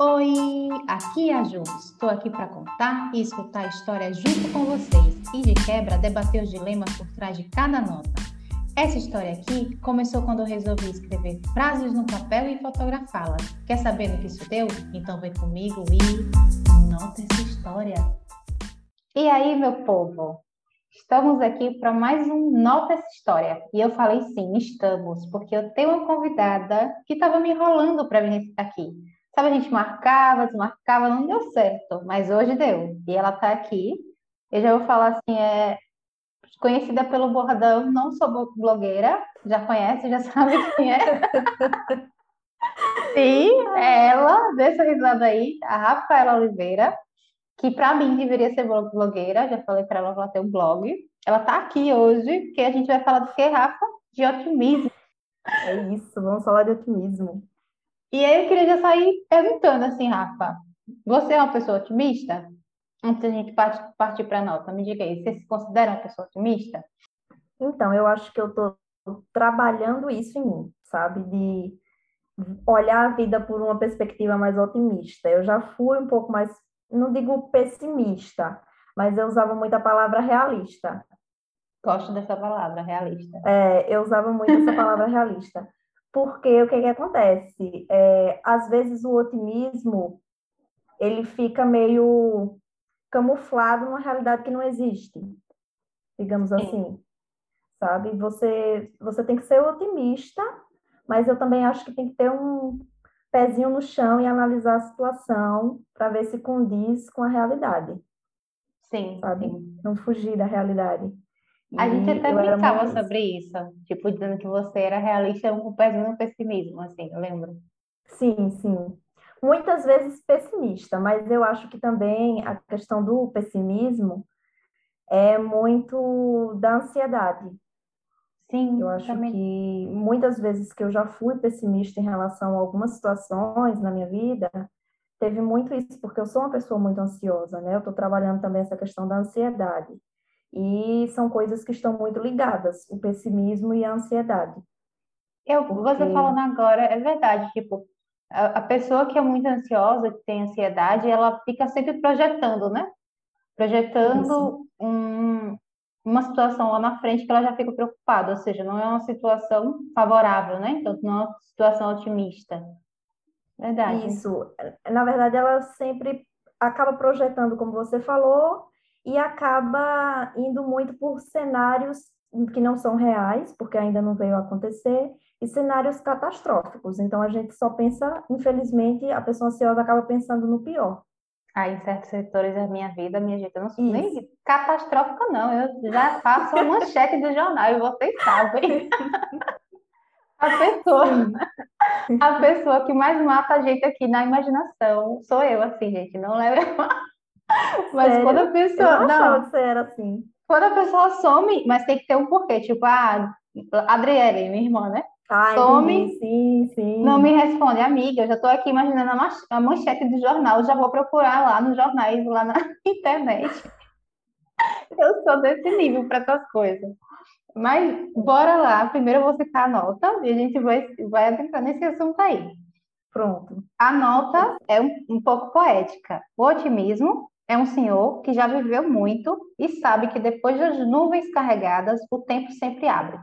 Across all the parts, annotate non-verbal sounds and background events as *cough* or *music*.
Oi, aqui é a Ju. Estou aqui para contar e escutar a história junto com vocês e de quebra debater os dilemas por trás de cada nota. Essa história aqui começou quando eu resolvi escrever frases no papel e fotografá-las. Quer saber no que isso deu? Então vem comigo e nota essa história. E aí, meu povo? Estamos aqui para mais um Nota essa história. E eu falei sim, estamos, porque eu tenho uma convidada que estava me enrolando para vir aqui. Sabe, a gente marcava, desmarcava, não deu certo, mas hoje deu. E ela está aqui. Eu já vou falar assim, é conhecida pelo bordão, não sou blogueira, já conhece, já *laughs* sabe quem é. Sim, é ela, dessa risada aí, a Rafaela Oliveira, que para mim deveria ser blogueira, já falei para ela que ela tem um blog. Ela está aqui hoje, porque a gente vai falar do que, Rafa? De otimismo. É isso, vamos falar de otimismo. E aí eu queria já sair perguntando assim, Rafa, você é uma pessoa otimista? Antes da gente partir para a nota, me diga aí, você se considera uma pessoa otimista? Então, eu acho que eu estou trabalhando isso em mim, sabe? De olhar a vida por uma perspectiva mais otimista. Eu já fui um pouco mais, não digo pessimista, mas eu usava muito a palavra realista. Gosto dessa palavra, realista. É, eu usava muito essa palavra *laughs* realista. Porque o que, que acontece? É, às vezes o otimismo ele fica meio camuflado numa realidade que não existe, digamos Sim. assim, sabe? Você, você tem que ser otimista, mas eu também acho que tem que ter um pezinho no chão e analisar a situação para ver se condiz com a realidade. Sim, sabe? Sim. Não fugir da realidade. A e gente até brincava sobre isso, tipo, dizendo que você era realista com um pezinho no pessimismo, assim, eu lembro. Sim, sim. Muitas vezes pessimista, mas eu acho que também a questão do pessimismo é muito da ansiedade. Sim, eu acho também. que muitas vezes que eu já fui pessimista em relação a algumas situações na minha vida, teve muito isso, porque eu sou uma pessoa muito ansiosa, né? Eu estou trabalhando também essa questão da ansiedade. E são coisas que estão muito ligadas, o pessimismo e a ansiedade. Eu, Porque... Você falando agora, é verdade, tipo, a, a, pessoa que é muito ansiosa, que tem ansiedade, ela fica sempre projetando, né? Projetando um, uma situação lá na frente que ela já fica preocupada, ou seja, não é uma situação favorável, né? Então, não é uma situação otimista. Verdade. Isso. Na verdade, ela sempre acaba projetando, como você falou, e acaba indo muito por cenários que não são reais, porque ainda não veio a acontecer, e cenários catastróficos. Então a gente só pensa, infelizmente, a pessoa ansiosa acaba pensando no pior. Ah, em certos setores da minha vida, minha gente, eu não sou Isso. nem catastrófica, não. Eu já faço a manchete *laughs* do jornal e vocês sabem. *laughs* A pessoa, a pessoa que mais mata a gente aqui na imaginação sou eu, assim, gente. Não leva *laughs* mas Sério? quando a pessoa. Eu não, não, que você era assim. Quando a pessoa some, mas tem que ter um porquê. Tipo, a Adriele, minha irmã, né? Ah, some, sim, sim. Não me responde, amiga. Eu já estou aqui imaginando a manchete do jornal. Já vou procurar lá nos jornais, lá na *laughs* internet. Eu sou desse nível para essas coisas. Mas bora lá. Primeiro eu vou citar a nota e a gente vai, vai adentrar nesse assunto aí. Pronto. A nota é um, um pouco poética. O otimismo é um senhor que já viveu muito e sabe que depois das nuvens carregadas, o tempo sempre abre.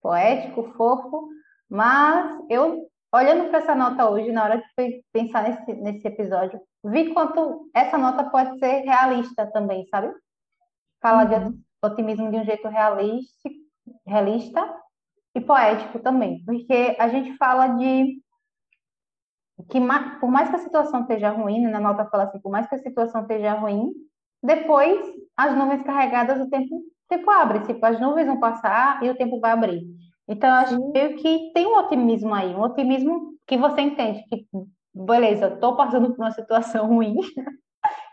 Poético, fofo, mas eu, olhando para essa nota hoje, na hora de pensar nesse, nesse episódio, vi quanto essa nota pode ser realista também, sabe? Fala uhum. de otimismo de um jeito realista, realista e poético também, porque a gente fala de que por mais que a situação esteja ruim, né, na nota fala assim, por mais que a situação esteja ruim, depois as nuvens carregadas, o tempo, o tempo abre, tipo, as nuvens vão passar e o tempo vai abrir. Então, eu acho que tem um otimismo aí, um otimismo que você entende que, beleza, estou passando por uma situação *laughs* ruim,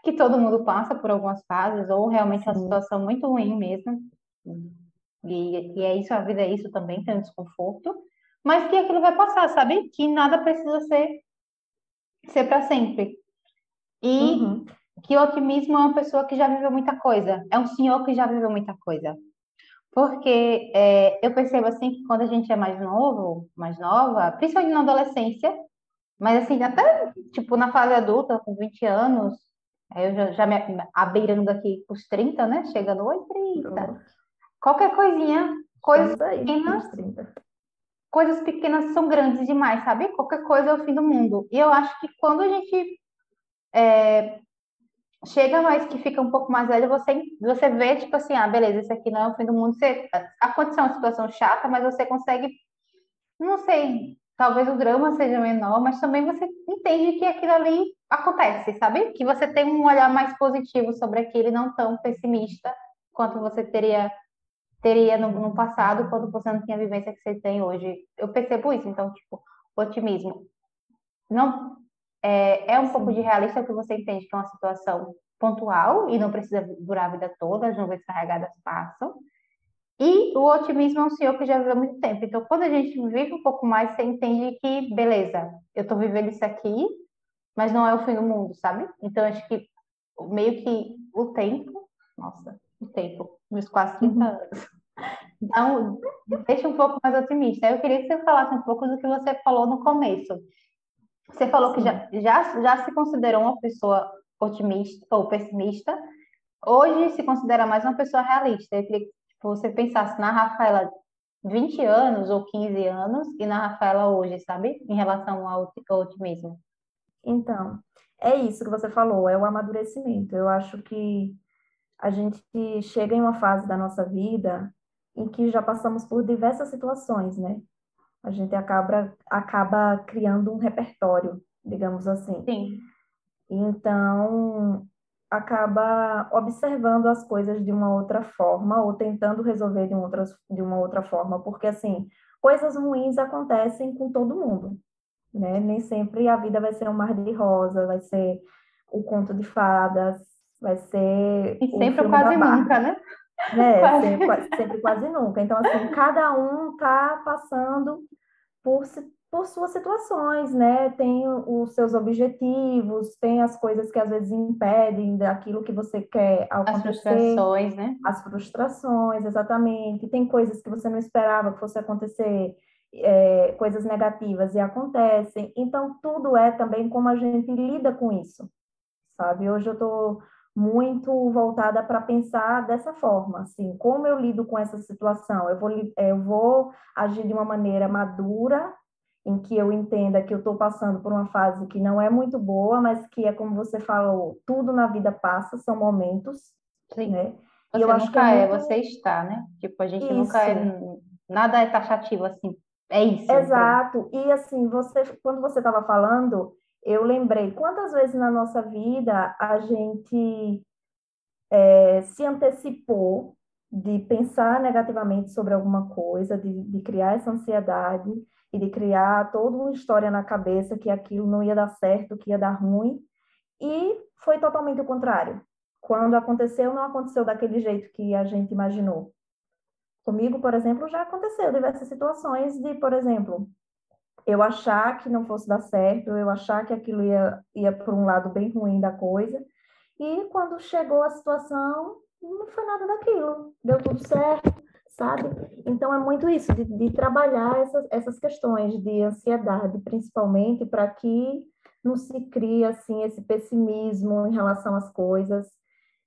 que todo mundo passa por algumas fases, ou realmente uma situação muito ruim mesmo, e, e é isso, a vida é isso também, tem um desconforto, mas que aquilo vai passar, sabe? Que nada precisa ser ser para sempre. E uhum. que o otimismo é uma pessoa que já viveu muita coisa, é um senhor que já viveu muita coisa. Porque é, eu percebo assim que quando a gente é mais novo, mais nova, principalmente na adolescência, Mas assim, até tipo na fase adulta, com 20 anos, eu já, já me abeirando aqui os 30, né? Chegando, oi, 30. Qualquer coisinha, coisas pequenas. Coisas pequenas são grandes demais, sabe? Qualquer coisa é o fim do mundo. E eu acho que quando a gente é, chega mais que fica um pouco mais velho, você, você vê, tipo assim, ah, beleza, esse aqui não é o fim do mundo. Você, aconteceu uma situação chata, mas você consegue, não sei, talvez o drama seja menor, mas também você entende que aquilo ali acontece, sabe? Que você tem um olhar mais positivo sobre aquilo e não tão pessimista quanto você teria teria no, no passado quando você não tinha a vivência que você tem hoje. Eu percebo isso, então, tipo, otimismo. Não é, é um Sim. pouco de realista que você entende que é uma situação pontual e não precisa durar a vida toda, as nuvens carregadas passam. E o otimismo é um senhor que já viveu muito tempo. Então, quando a gente vive um pouco mais, você entende que, beleza, eu estou vivendo isso aqui, mas não é o fim do mundo, sabe? Então, acho que meio que o tempo, nossa, o tempo, meus quase 30 uhum. Então, deixa um pouco mais otimista. Eu queria que você falasse um pouco do que você falou no começo. Você falou Sim. que já, já, já se considerou uma pessoa otimista ou pessimista, hoje se considera mais uma pessoa realista. Eu queria que você pensasse na Rafaela 20 anos ou 15 anos e na Rafaela hoje, sabe? Em relação ao, otimismo. Então, é isso que você falou, é o amadurecimento. Eu acho que a gente chega em uma fase da nossa vida em que já passamos por diversas situações, né? A gente acaba, acaba criando um repertório, digamos assim. Sim. Então, acaba observando as coisas de uma outra forma ou tentando resolver de uma outra, de uma outra forma, porque assim, coisas ruins acontecem com todo mundo, né? Nem sempre a vida vai ser um mar de rosa, vai ser o conto de fadas, vai ser e sempre quase nunca, né? Né? *laughs* Quase. Sempre, sempre quase nunca. Então assim, cada um tá passando por por suas situações, né? Tem os seus objetivos, tem as coisas que às vezes impedem daquilo que você quer acontecer. As frustrações, né? As frustrações, exatamente. Tem coisas que você não esperava que fosse acontecer, é, coisas negativas e acontecem. Então, tudo é também como a gente lida com isso, sabe? Hoje eu estou muito voltada para pensar dessa forma, assim, como eu lido com essa situação? Eu vou, eu vou agir de uma maneira madura em que eu entenda que eu estou passando por uma fase que não é muito boa, mas que é como você falou, tudo na vida passa, são momentos, Sim. né? Você e eu acho que é, é muito... você está, né? Tipo, a gente isso. nunca é, nada é taxativo assim. É isso. Exato. Então. E assim, você quando você estava falando, eu lembrei quantas vezes na nossa vida a gente é, se antecipou de pensar negativamente sobre alguma coisa, de, de criar essa ansiedade e de criar toda uma história na cabeça que aquilo não ia dar certo, que ia dar ruim, e foi totalmente o contrário. Quando aconteceu, não aconteceu daquele jeito que a gente imaginou. Comigo, por exemplo, já aconteceu diversas situações de, por exemplo, eu achar que não fosse dar certo, eu achar que aquilo ia, ia por um lado bem ruim da coisa, e quando chegou a situação, não foi nada daquilo, deu tudo certo, sabe? Então é muito isso, de, de trabalhar essas, essas questões de ansiedade, principalmente, para que não se crie, assim, esse pessimismo em relação às coisas.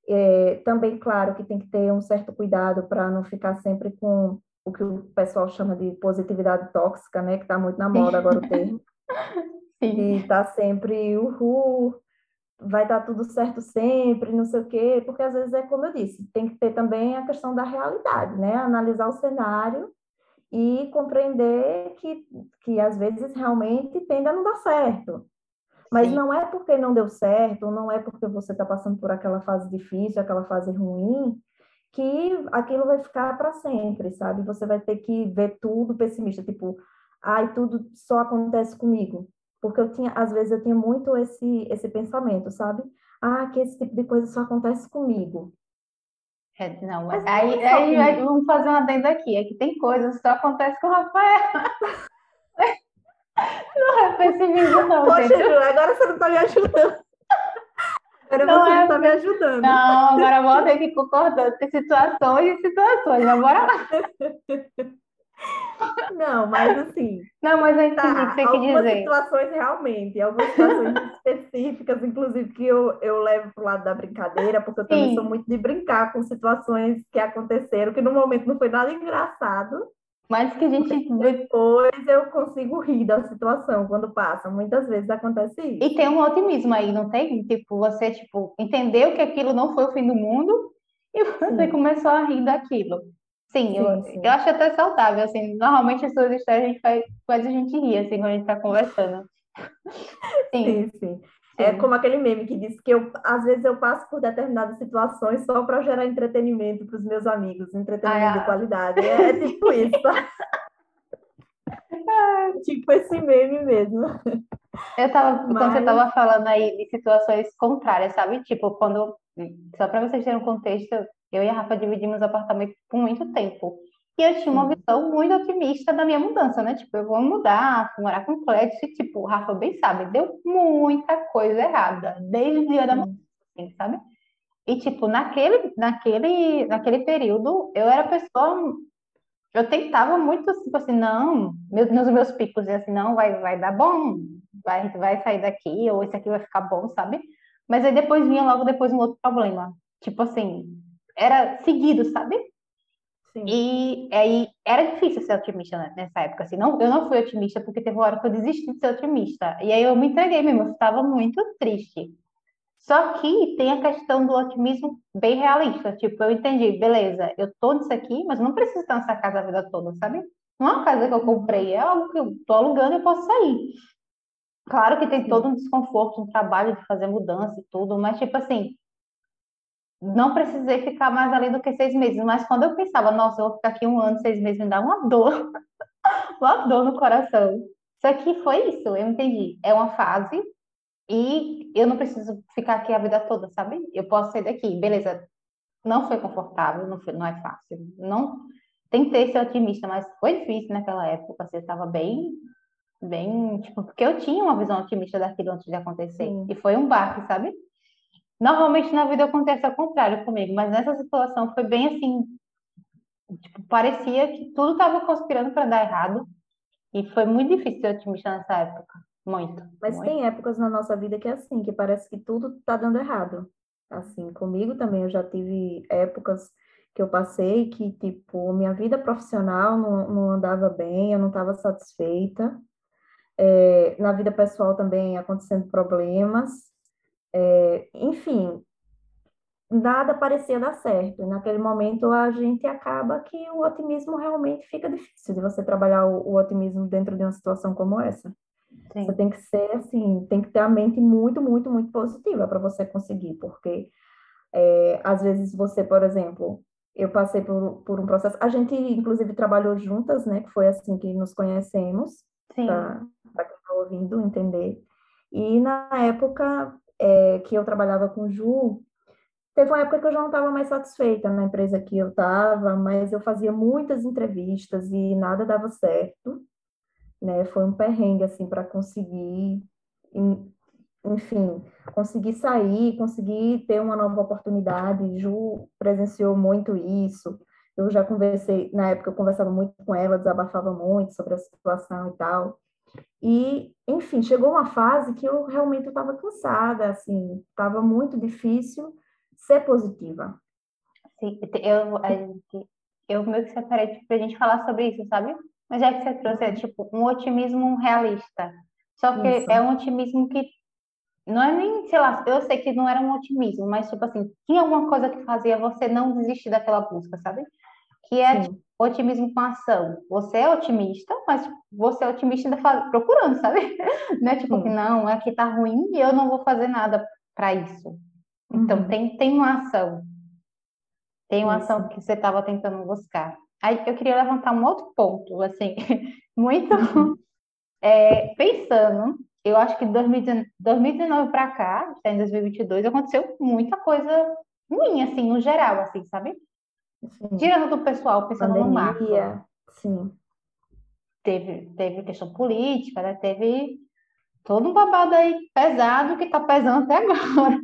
É, também, claro, que tem que ter um certo cuidado para não ficar sempre com o que o pessoal chama de positividade tóxica, né? Que está muito na moda agora o termo. *laughs* Sim. E está sempre, uhul, vai dar tudo certo sempre, não sei o quê, porque às vezes é como eu disse, tem que ter também a questão da realidade, né? Analisar o cenário e compreender que, que às vezes realmente tende a não dar certo. Mas Sim. não é porque não deu certo, não é porque você está passando por aquela fase difícil, aquela fase ruim, que aquilo vai ficar para sempre, sabe? Você vai ter que ver tudo pessimista, tipo, ai, tudo só acontece comigo porque eu tinha, às vezes eu tinha muito esse esse pensamento, sabe? Ah, que esse tipo de coisa só acontece comigo. É, não, mas aí, é aí, aí, vamos fazer uma adendo aqui, é que tem coisas que só acontece com o Rafael. *laughs* não é pessimismo, não. Poxa, Ju, agora você não está me ajudando. Agora não você é... está me ajudando. Não, agora vou ter que concordar. Tem situações e situações, mas bora lá. *laughs* Não, mas assim. Não, mas eu entendi tá, o que você quer dizer. Algumas situações realmente, algumas situações *laughs* específicas, inclusive, que eu, eu levo para o lado da brincadeira, porque eu também Sim. sou muito de brincar com situações que aconteceram, que no momento não foi nada engraçado. Mas que a gente. Depois eu consigo rir da situação quando passa. Muitas vezes acontece isso. E tem um otimismo aí, não tem? Tipo, você, tipo, entendeu que aquilo não foi o fim do mundo e você Sim. começou a rir daquilo. Sim, sim, eu, sim. eu acho até saudável, assim, normalmente as suas histórias a gente faz, faz a gente rir, assim, quando a gente tá conversando. Sim, sim. sim. É como aquele meme que diz que eu, às vezes eu passo por determinadas situações só para gerar entretenimento para os meus amigos, entretenimento ah, de qualidade. É, é tipo *laughs* isso. tipo esse meme mesmo. Eu tava, Mas... quando você tava falando aí de situações contrárias, sabe? Tipo, quando, só para vocês terem um contexto, eu e a Rafa dividimos apartamento por muito tempo. E eu tinha uma visão muito otimista da minha mudança, né? Tipo, eu vou mudar, vou morar com o Clédio, e, tipo, o Rafa bem sabe, deu muita coisa errada, desde o dia da mudança, assim, sabe? E, tipo, naquele, naquele, naquele período, eu era pessoa. Eu tentava muito, tipo assim, não, meus, nos meus picos, assim, não, vai, vai dar bom, vai, vai sair daqui, ou esse aqui vai ficar bom, sabe? Mas aí depois vinha logo depois um outro problema. Tipo assim, era seguido, sabe? Sim. E aí era difícil ser otimista nessa época, assim, não, eu não fui otimista porque teve uma hora que eu desisti de ser otimista, e aí eu me entreguei mesmo, eu estava muito triste. Só que tem a questão do otimismo bem realista, tipo, eu entendi, beleza, eu tô nisso aqui, mas não preciso estar nessa casa a vida toda, sabe? Não é uma casa que eu comprei, é algo que eu tô alugando e eu posso sair. Claro que tem todo um desconforto, um trabalho de fazer mudança e tudo, mas tipo assim, não precisei ficar mais ali do que seis meses, mas quando eu pensava, nossa, eu vou ficar aqui um ano, seis meses, me dá uma dor, *laughs* uma dor no coração. Isso aqui foi isso, eu entendi. É uma fase e eu não preciso ficar aqui a vida toda, sabe? Eu posso sair daqui, beleza. Não foi confortável, não, foi, não é fácil. Não tentei ser otimista, mas foi difícil naquela época. Você estava bem, bem, tipo, porque eu tinha uma visão otimista daquilo antes de acontecer. Sim. E foi um baque, sabe? Normalmente na vida acontece ao contrário comigo, mas nessa situação foi bem assim, tipo, parecia que tudo estava conspirando para dar errado e foi muito difícil ser otimista nessa época, muito. Mas muito. tem épocas na nossa vida que é assim, que parece que tudo está dando errado. Assim, comigo também eu já tive épocas que eu passei que, tipo, minha vida profissional não, não andava bem, eu não estava satisfeita. É, na vida pessoal também acontecendo problemas. É, enfim, nada parecia dar certo. Naquele momento a gente acaba que o otimismo realmente fica difícil de você trabalhar o, o otimismo dentro de uma situação como essa. Sim. Você tem que ser assim, tem que ter a mente muito, muito, muito positiva para você conseguir, porque é, às vezes você, por exemplo, eu passei por, por um processo, a gente inclusive trabalhou juntas, né, que foi assim que nos conhecemos, para quem está ouvindo entender. E na época é, que eu trabalhava com Ju, teve uma época que eu já não estava mais satisfeita na empresa que eu estava, mas eu fazia muitas entrevistas e nada dava certo, né? Foi um perrengue assim para conseguir, enfim, conseguir sair, conseguir ter uma nova oportunidade. Ju presenciou muito isso. Eu já conversei, na época eu conversava muito com ela, desabafava muito sobre a situação e tal. E, enfim, chegou uma fase que eu realmente estava cansada, assim, estava muito difícil ser positiva. Sim, eu, a gente, eu meio que separei tipo, para a gente falar sobre isso, sabe? Mas já que você trouxe, é tipo um otimismo realista. Só que isso. é um otimismo que não é nem, sei lá, eu sei que não era um otimismo, mas tipo assim, tinha alguma coisa que fazia você não desistir daquela busca, sabe? Que é tipo, otimismo com ação. Você é otimista, mas você é otimista ainda faz... procurando, sabe? *laughs* Não é tipo que não, aqui tá ruim e eu não vou fazer nada para isso. Então uhum. tem, tem uma ação. Tem uma isso. ação que você estava tentando buscar. Aí eu queria levantar um outro ponto, assim, *laughs* muito uhum. *laughs* é, pensando. Eu acho que de 2019 para cá, está em 2022, aconteceu muita coisa ruim, assim, no geral, assim, sabe? Sim. Tirando do pessoal, pensando Pandemia, no macro. Sim. Teve, teve questão política, né? Teve todo um babado aí pesado que está pesando até *laughs* agora.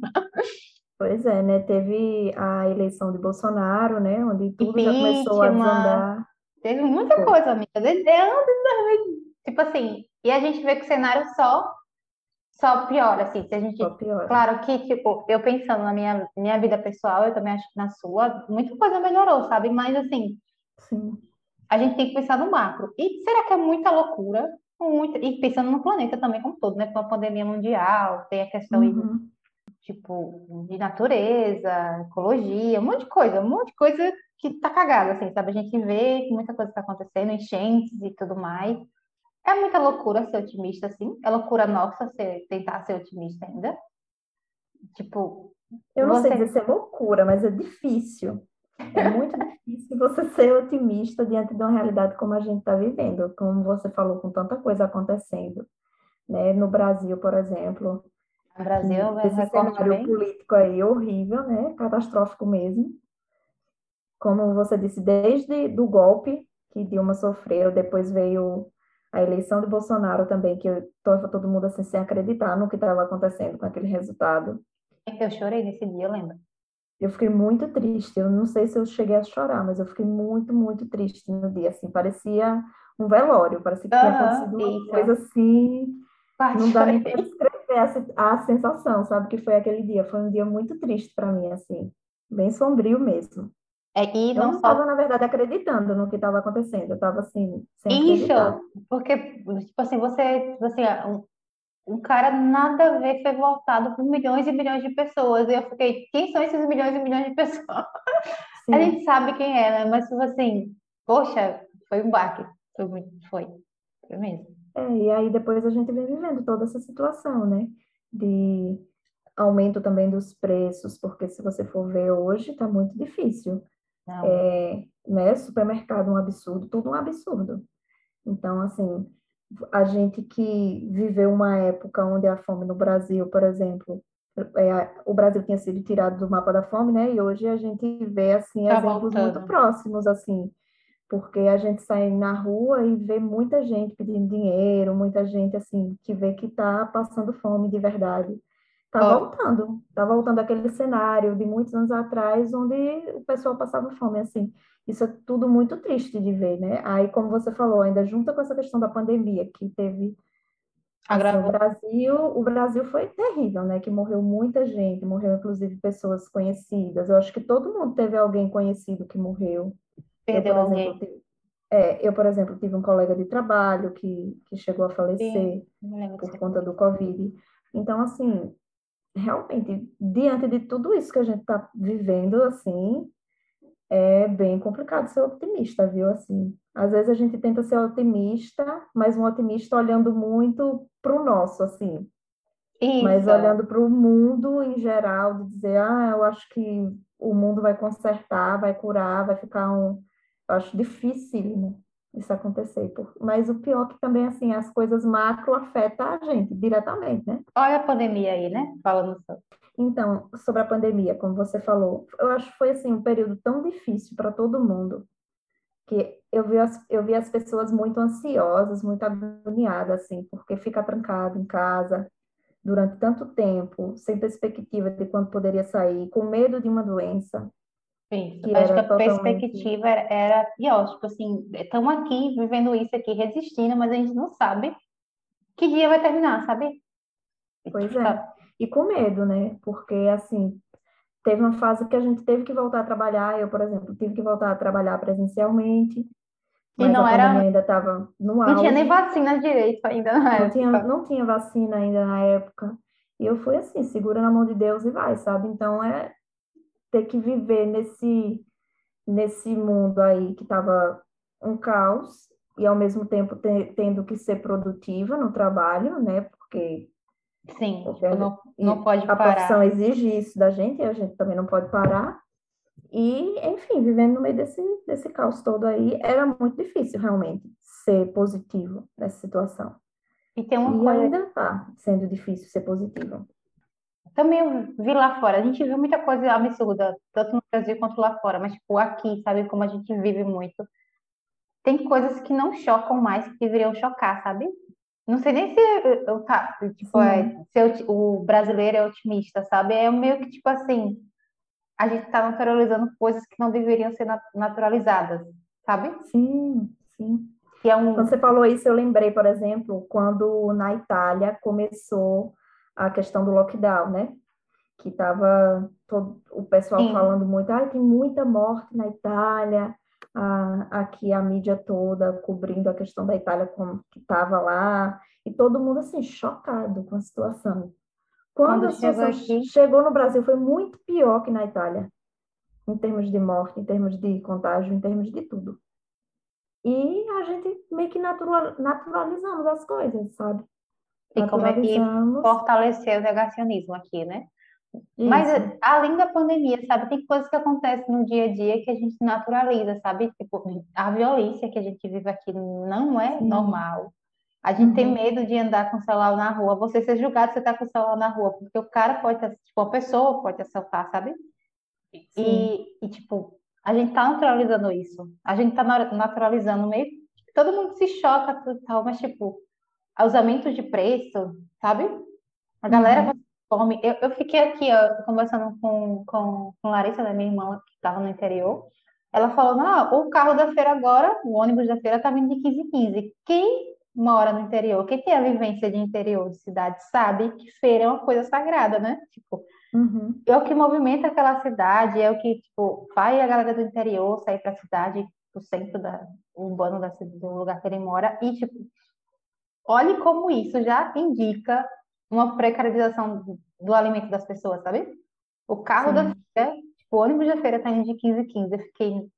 Pois é, né? Teve a eleição de Bolsonaro, né? Onde tudo já começou a desandar. Teve muita Foi. coisa, amiga. Desde antes de 2000, tipo assim, e a gente vê que o cenário só só piora, assim, se a gente. Claro que, tipo, eu pensando na minha, minha vida pessoal, eu também acho que na sua, muita coisa melhorou, sabe? Mas, assim, Sim. a gente tem que pensar no macro. E será que é muita loucura? Muita... E pensando no planeta também como todo, né? Com a pandemia mundial, tem a questão Uhum. tipo, de natureza, ecologia, um monte de coisa, um monte de coisa que tá cagada, assim, sabe? A gente vê que muita coisa tá acontecendo, enchentes e tudo mais. É muita loucura ser otimista, assim. É loucura nossa ser, tentar ser otimista ainda. Tipo, Eu não sei Você- dizer se é loucura, mas é difícil. É *laughs* muito difícil você ser otimista diante de uma realidade como a gente está vivendo, como você falou, com tanta coisa acontecendo, né? No Brasil, por exemplo, o Brasil é um esse cenário bem... político aí horrível, né? Catastrófico mesmo. Como você disse, desde do golpe que Dilma sofreu, depois veio a eleição de Bolsonaro também, que estava todo mundo assim sem acreditar no que estava acontecendo com aquele resultado. Eu chorei nesse dia, eu lembro. Eu fiquei muito triste. Eu não sei se eu cheguei a chorar, mas eu fiquei muito, muito triste no dia. Assim, parecia um velório, parecia que tinha Aham, acontecido uma coisa assim. Não dá nem para descrever a, a sensação, sabe? Que foi aquele dia. Foi um dia muito triste para mim, assim, bem sombrio mesmo. É, e Eu não não só estava, na verdade, acreditando no que estava acontecendo. Eu estava assim, sem isso, acreditar. porque, tipo assim, você, tipo assim, um, um cara nada a ver foi voltado por milhões e milhões de pessoas. E eu fiquei, quem são esses milhões e milhões de pessoas? *laughs* A Sim. gente sabe quem é, né? Mas, tipo assim, poxa, foi um baque. Foi muito, foi. Foi mesmo. É, e aí depois a gente vem vivendo toda essa situação, né? De aumento também dos preços, porque se você for ver hoje, está muito difícil. Não. É, né? Supermercado um absurdo, tudo um absurdo. Então, assim, a gente que viveu uma época onde a fome no Brasil, por exemplo, é, o Brasil tinha sido tirado do mapa da fome, né? E hoje a gente vê, assim, Tá exemplos voltando. muito próximos, assim, porque a gente sai na rua e vê muita gente pedindo dinheiro, muita gente, assim, que vê que está passando fome de verdade. Tá Ó. voltando, tá voltando aquele cenário de muitos anos atrás, onde o pessoal passava fome, assim. Isso é tudo muito triste de ver, né? Aí, como você falou, ainda junta com essa questão da pandemia, que teve Assim, o Agravou. Brasil, o Brasil foi terrível, né? Que morreu muita gente, morreu inclusive pessoas conhecidas. Eu acho que todo mundo teve alguém conhecido que morreu. Eu, Perdeu alguém. exemplo, tive, é, eu, por exemplo, tive um colega de trabalho que, que chegou a falecer lembro por conta do Covid. Então, assim, realmente, diante de tudo isso que a gente está vivendo, assim, é bem complicado ser otimista, viu? Assim, às vezes a gente tenta ser otimista, mas um otimista olhando muito para o nosso, assim, mas Isso. olhando para o mundo em geral, de dizer, ah, eu acho que o mundo vai consertar, vai curar, vai ficar um. Eu acho difícil isso acontecer. por- Mas o pior é que também, assim, as coisas macro afetam a gente diretamente, né? Olha a pandemia aí, né? Falando sobre. Então, sobre a pandemia, como você falou, eu acho que foi assim um período tão difícil para todo mundo que eu vi as, eu vi as pessoas muito ansiosas, muito agoniadas, assim, porque fica trancado em casa durante tanto tempo, sem perspectiva de quando poderia sair, com medo de uma doença, Isso. que Acho que a totalmente. perspectiva era, era pior. Tipo assim, estamos aqui vivendo isso aqui, resistindo, mas a gente não sabe que dia vai terminar, sabe? Pois Tá. é. E com medo, né? Porque, assim, teve uma fase que a gente teve que voltar a trabalhar. Eu, por exemplo, tive que voltar a trabalhar presencialmente, E mas não a era, ainda estava no não tinha nem vacina direito ainda na Não tinha, época. não tinha vacina ainda na época. E eu fui assim, segura na mão de Deus e vai, sabe? Então é ter que viver nesse, nesse mundo aí que estava um caos e ao mesmo tempo te- tendo que ser produtiva no trabalho, né? Porque Sim, porque tipo, não, não pode a profissão parar. exige isso da gente e a gente também não pode parar. E, enfim, vivendo no meio desse, desse caos todo aí, era muito difícil realmente ser positivo nessa situação. E tem uma E coisa, ainda está sendo difícil ser positivo. Também eu vi lá fora, a gente viu muita coisa absurda, tanto no Brasil quanto lá fora, mas tipo, aqui, sabe, como a gente vive muito, tem coisas que não chocam mais, que deveriam chocar, sabe? Não sei nem se eu, tá, tipo, é, se eu- o brasileiro é otimista, sabe? É meio que tipo assim, a gente tá naturalizando coisas que não deveriam ser na- naturalizadas. sabe? Sim, sim. Que é um... Quando você falou isso, eu lembrei, por exemplo, quando na Itália começou a questão do lockdown, né? Que estava o pessoal Sim. falando muito, ah, tem muita morte na Itália, a, aqui a mídia toda cobrindo a questão da Itália como que estava lá, e todo mundo assim, chocado com a situação. Quando, Quando chegou, aqui... chegou no Brasil, foi muito pior que na Itália, em termos de morte, em termos de contágio, em termos de tudo. E a gente meio que natural, naturalizamos as coisas, sabe? E como é que fortaleceu o negacionismo aqui, né? Isso. Mas além da pandemia, sabe, tem coisas que acontecem no dia a dia que a gente naturaliza, sabe? Tipo, a violência que a gente vive aqui não é Sim. normal. A gente uhum. tem medo de andar com o celular na rua, você ser julgado você tá com o celular na rua, porque o cara pode, tipo, a pessoa pode assaltar, sabe? E, e, tipo, a gente tá naturalizando isso. A gente tá naturalizando meio. Todo mundo se choca tudo tal, mas, tipo, usamento de preço, sabe? A galera uhum. come. Eu, eu fiquei aqui, ó, conversando com, com, com Larissa, né, minha irmã, que estava no interior. Ela falou: ah, o carro da feira agora, o ônibus da feira tá vindo de 15 em 15. Quem mora no interior, quem tem a vivência de interior, de cidade, sabe que feira é uma coisa sagrada, né? Tipo, Uhum. É o que movimenta aquela cidade, é o que tipo, faz a galera do interior sair para a cidade, o centro da, urbano da, do lugar que ele mora, e tipo, olhe como isso já indica uma precarização do, alimento das pessoas, sabe? O carro Sim. da feira, tipo, o ônibus da feira tá indo de 15 a 15, eu fiquei,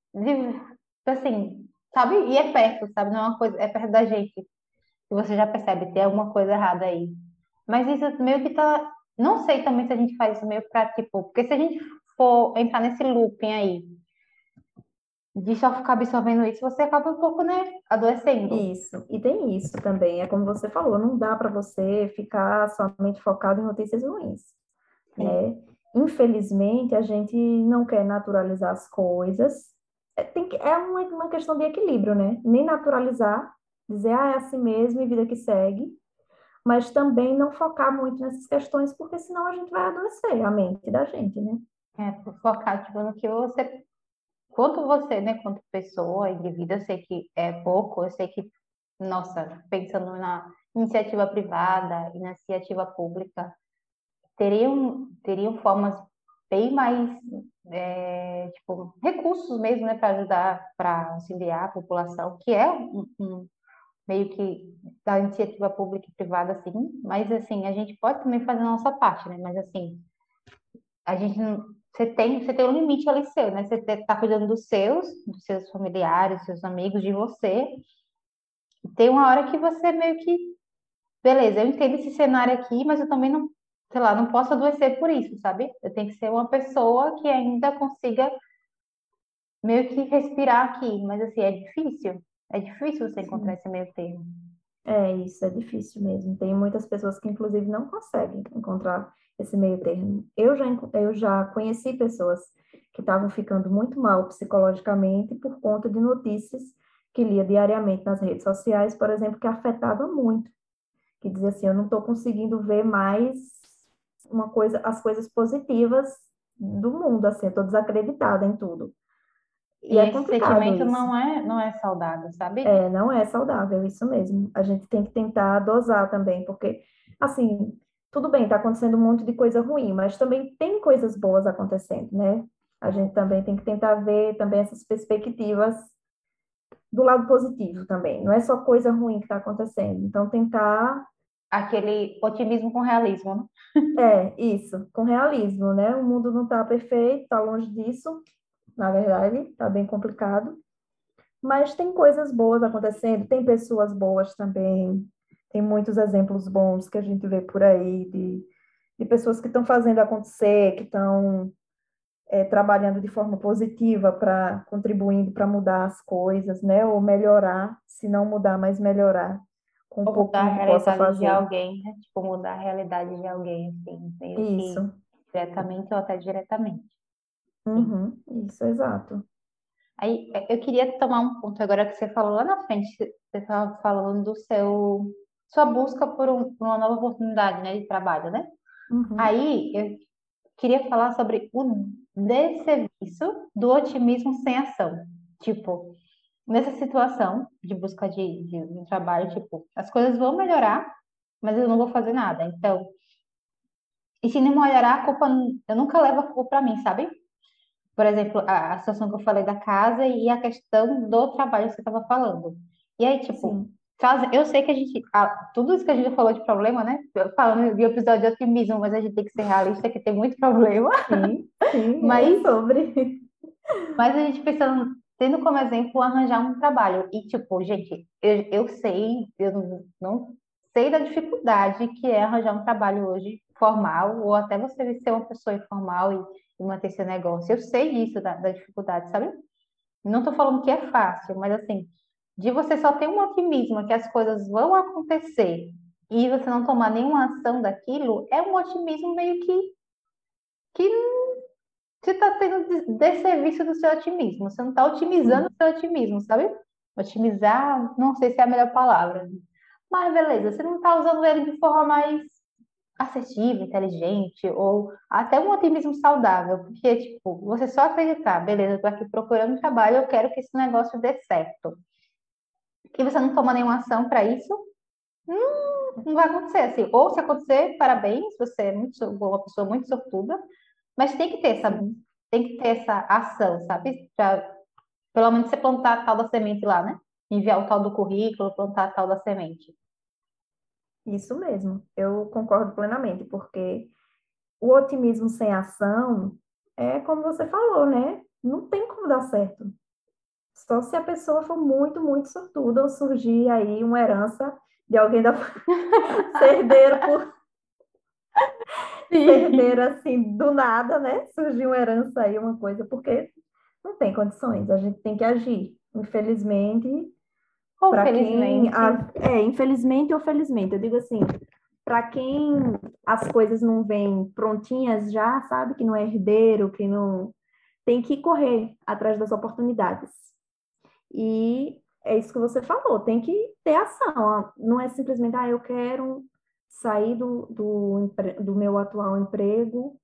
assim, sabe? E é perto, sabe? Não é uma coisa, é perto da gente. E você já percebe, tem alguma coisa errada aí. Mas isso meio que tá não sei também se a gente faz isso meio para, tipo, porque se a gente for entrar nesse looping aí, de só ficar absorvendo isso, você acaba um pouco, né, adoecendo. Isso, e tem isso também, é como você falou, não dá para você ficar somente focado em notícias ruins, né? Infelizmente, a gente não quer naturalizar as coisas, é, tem que, é uma, uma questão de equilíbrio, né? Nem naturalizar, dizer, ah, é assim mesmo e vida que segue, mas também não focar muito nessas questões, porque senão a gente vai adoecer a mente da gente, né? É, focar tipo, no que você, quanto você, né, quanto pessoa, indivíduo, eu sei que é pouco, eu sei que, nossa, pensando na iniciativa privada e na iniciativa pública, teriam, teriam formas bem mais, é, tipo, recursos mesmo, né, para ajudar, para auxiliar a população, que é um, um meio que da iniciativa pública e privada, assim, mas assim, a gente pode também fazer a nossa parte, né? Mas assim, a gente não. Você tem, você tem um limite ali seu, né? Você está cuidando dos seus, dos seus familiares, dos seus amigos, de você. Tem uma hora que você meio que. Beleza, eu entendo esse cenário aqui, mas eu também não, sei lá, não posso adoecer por isso, sabe? Eu tenho que ser uma pessoa que ainda consiga meio que respirar aqui, mas assim, é difícil. É difícil você encontrar Sim. esse meio termo. É, isso é difícil mesmo. Tem muitas pessoas que, inclusive, não conseguem encontrar esse meio termo. Eu já, eu já conheci pessoas que estavam ficando muito mal psicologicamente por conta de notícias que lia diariamente nas redes sociais, por exemplo, que afetava muito. Que dizia assim, eu não estou conseguindo ver mais uma coisa, as coisas positivas do mundo, assim, estou desacreditada em tudo. E, e é esse sentimento isso. não é, não é saudável, sabe? É, não é saudável, isso mesmo. A gente tem que tentar dosar também, porque, assim, tudo bem, está acontecendo um monte de coisa ruim, mas também tem coisas boas acontecendo, né? A gente também tem que tentar ver também essas perspectivas do lado positivo também. Não é só coisa ruim que está acontecendo. Então, tentar aquele otimismo com realismo, né? É, isso, com realismo, né? O mundo não está perfeito, está longe disso, na verdade, está bem complicado. Mas tem coisas boas acontecendo, tem pessoas boas também, tem muitos exemplos bons que a gente vê por aí de, de pessoas que estão fazendo acontecer, que estão é, trabalhando de forma positiva para contribuindo para mudar as coisas, né? Ou melhorar, se não mudar, mas melhorar com um pouco que possa fazer. de alguém, né? Tipo, mudar a realidade de alguém, assim, Isso. diretamente ou até diretamente. Uhum, isso, exato. Aí eu queria tomar um ponto agora que você falou lá na frente, você estava falando do seu sua busca por, um, por uma nova oportunidade, né, de trabalho, né? Uhum. Aí eu queria falar sobre o desserviço do otimismo sem ação. Tipo, nessa situação de busca de, de, de trabalho, tipo, as coisas vão melhorar, mas eu não vou fazer nada. Então, e se não melhorar, a culpa, eu nunca levo a culpa para mim, sabe? Por exemplo, a, a, situação que eu falei da casa e a questão do trabalho que você estava falando. E aí, tipo, Sim. Eu sei que a gente, tudo isso que a gente falou de problema, né? Falando de episódio de otimismo, mas a gente tem que ser realista, que tem muito problema. Sim, sim *laughs* mas sobre. Mas a gente pensando, tendo como exemplo arranjar um trabalho. E, tipo, gente, eu, eu sei, eu não, não sei da dificuldade que é arranjar um trabalho hoje formal, ou até você ser uma pessoa informal e, e manter seu negócio. Eu sei disso, da, da dificuldade, sabe? Não estou falando que é fácil, mas assim, de você só ter um otimismo que as coisas vão acontecer e você não tomar nenhuma ação daquilo, é um otimismo meio que que você está tendo desserviço do seu otimismo, você não está otimizando o seu otimismo, sabe? Otimizar, não sei se é a melhor palavra, mas beleza, você não está usando ele de forma mais assertiva, inteligente, ou até um otimismo saudável, porque, tipo, você só acreditar, beleza, eu tô aqui procurando trabalho, eu quero que esse negócio dê certo. E você não toma nenhuma ação para isso, hum, não vai acontecer assim. Ou se acontecer, parabéns, você é muito, uma pessoa muito sortuda, mas tem que ter essa, tem que ter essa ação, sabe? Pra, pelo menos você plantar a tal da semente lá, né? Enviar o tal do currículo, plantar a tal da semente. Isso mesmo, eu concordo plenamente, porque o otimismo sem ação é como você falou, né? Não tem como dar certo. Só se a pessoa for muito, muito sortuda ou surgir aí uma herança de alguém da *laughs* cerdeiro por cerdeiro assim do nada, né? Surgiu uma herança aí, uma coisa, porque não tem condições, a gente tem que agir. Infelizmente, para quem a, é, infelizmente ou felizmente, eu digo assim, para quem as coisas não vêm prontinhas já, sabe que não é herdeiro, que não tem que correr atrás das oportunidades. E é isso que você falou, tem que ter ação, não é simplesmente, ah, eu quero sair do, do, do meu atual emprego,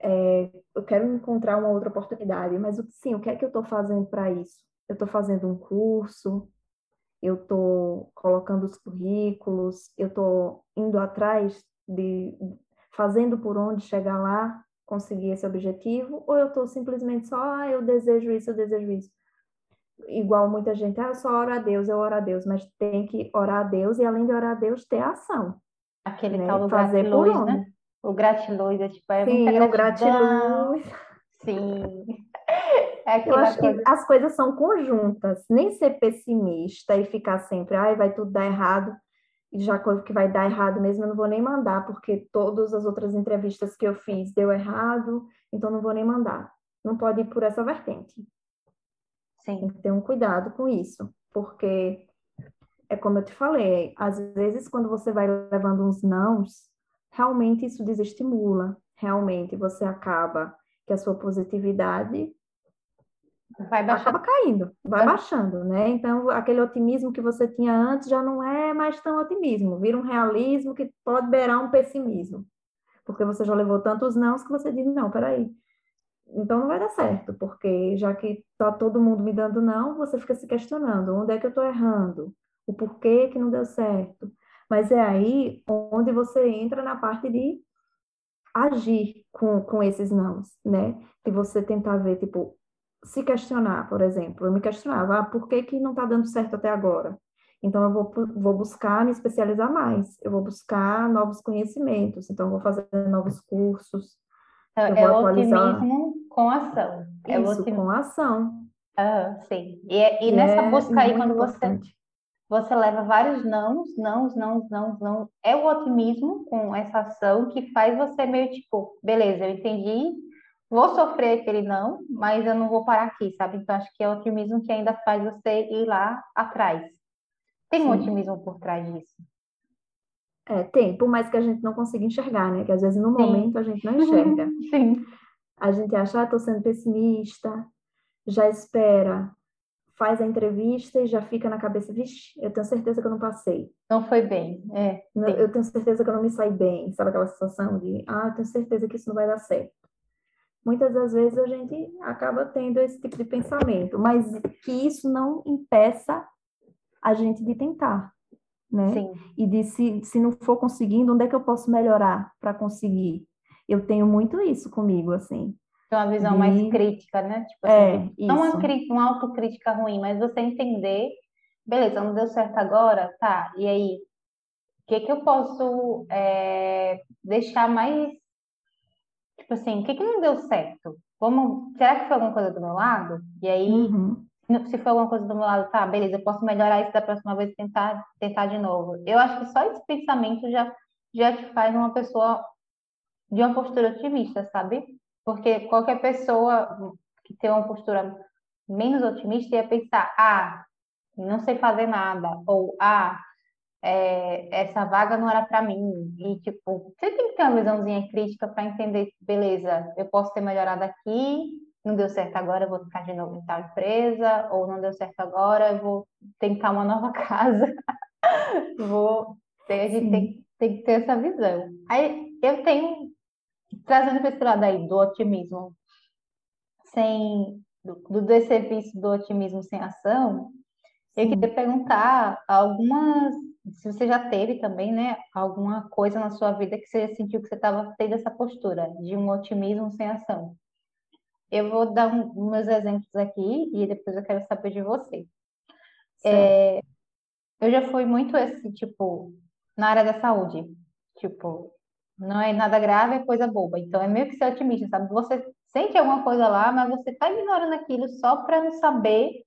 é, eu quero encontrar uma outra oportunidade, mas sim, o que é que eu estou fazendo para isso? Eu estou fazendo um curso, eu estou colocando os currículos, eu estou indo atrás de fazendo por onde chegar lá, conseguir esse objetivo, ou eu estou simplesmente só, ah, eu desejo isso, eu desejo isso. Igual muita gente, ah, eu só oro a Deus, eu oro a Deus, mas tem que orar a Deus e além de orar a Deus, ter ação. Aquele né? tal do Fazer gratiluz, né? O gratiluz é tipo, é Sim, muita o gratiluz. Sim. *laughs* É eu acho coisa... que as coisas são conjuntas. Nem ser pessimista e ficar sempre, ai, vai tudo dar errado, e já que vai dar errado mesmo, eu não vou nem mandar, porque todas as outras entrevistas que eu fiz deu errado, então não vou nem mandar. Não pode ir por essa vertente. Sim. Tem que ter um cuidado com isso, porque é como eu te falei, às vezes quando você vai levando uns nãos, realmente isso desestimula, realmente você acaba que a sua positividade vai acaba caindo, vai baixando, né? Então, aquele otimismo que você tinha antes já não é mais tão otimismo, vira um realismo que pode beirar um pessimismo, porque você já levou tantos nãos que você diz, não, peraí, então não vai dar certo, porque já que tá todo mundo me dando não, você fica se questionando, onde é que eu estou errando? O porquê que não deu certo? Mas é aí onde você entra na parte de agir com, com esses nãos, né? De você tentar ver, tipo, se questionar, por exemplo, eu me questionava, ah, por que, que não está dando certo até agora? Então, eu vou, vou buscar me especializar mais, eu vou buscar novos conhecimentos, então, eu vou fazer novos cursos. É, é o otimismo com ação. É Isso, otimismo. com ação. Ah, sim. E, e, e nessa é busca aí, quando você, você leva vários nãos, nãos, nãos, nãos, nãos, é o otimismo com essa ação que faz você meio tipo, beleza, eu entendi, vou sofrer aquele não, mas eu não vou parar aqui, sabe? Então acho que é o otimismo que ainda faz você ir lá atrás. Tem Sim. um otimismo por trás disso. É, tem, por mais que a gente não consiga enxergar, né? Que às vezes no Sim. momento a gente não enxerga. *laughs* Sim. A gente acha, ah, tô sendo pessimista, já espera, faz a entrevista e já fica na cabeça, vixe, eu tenho certeza que eu não passei. Não foi bem, é. Eu tenho certeza que eu não me saí bem, sabe aquela sensação de, ah, eu tenho certeza que isso não vai dar certo. muitas das vezes a gente acaba tendo esse tipo de pensamento, mas que isso não impeça a gente de tentar, né? Sim. E de se, se não for conseguindo, onde é que eu posso melhorar para conseguir? Eu tenho muito isso comigo, assim. Tem uma visão de... mais crítica, né? Tipo, é, assim, não uma, uma autocrítica ruim, mas você entender, beleza, não deu certo agora, tá, e aí? O que que eu posso é, deixar mais Tipo assim, o que que não deu certo? Vamos, será que foi alguma coisa do meu lado? E aí, uhum. Se foi alguma coisa do meu lado, tá, beleza, eu posso melhorar isso da próxima vez e tentar, tentar de novo. Eu acho que só esse pensamento já, já te faz uma pessoa de uma postura otimista, sabe? Porque qualquer pessoa que tem uma postura menos otimista ia pensar, ah, não sei fazer nada, ou ah, é, essa vaga não era para mim. E, tipo, você tem que ter uma visãozinha crítica para entender, beleza, eu posso ter melhorado aqui, não deu certo agora, eu vou ficar de novo em tal empresa, ou não deu certo agora, eu vou tentar uma *laughs* nova casa. vou ter, a gente tem, tem, que ter essa visão. Aí eu tenho, trazendo para esse lado aí do otimismo, sem do, do desserviço do otimismo sem ação, eu queria perguntar algumas se você já teve também, né, alguma coisa na sua vida que você sentiu que você estava tendo essa postura de um otimismo sem ação. Eu vou dar um, meus exemplos aqui e depois eu quero saber de você. É, eu já fui muito esse, tipo, na área da saúde. Tipo, não é nada grave, é coisa boba. Então é meio que ser otimista, sabe? Você sente alguma coisa lá, mas você está ignorando aquilo só para não saber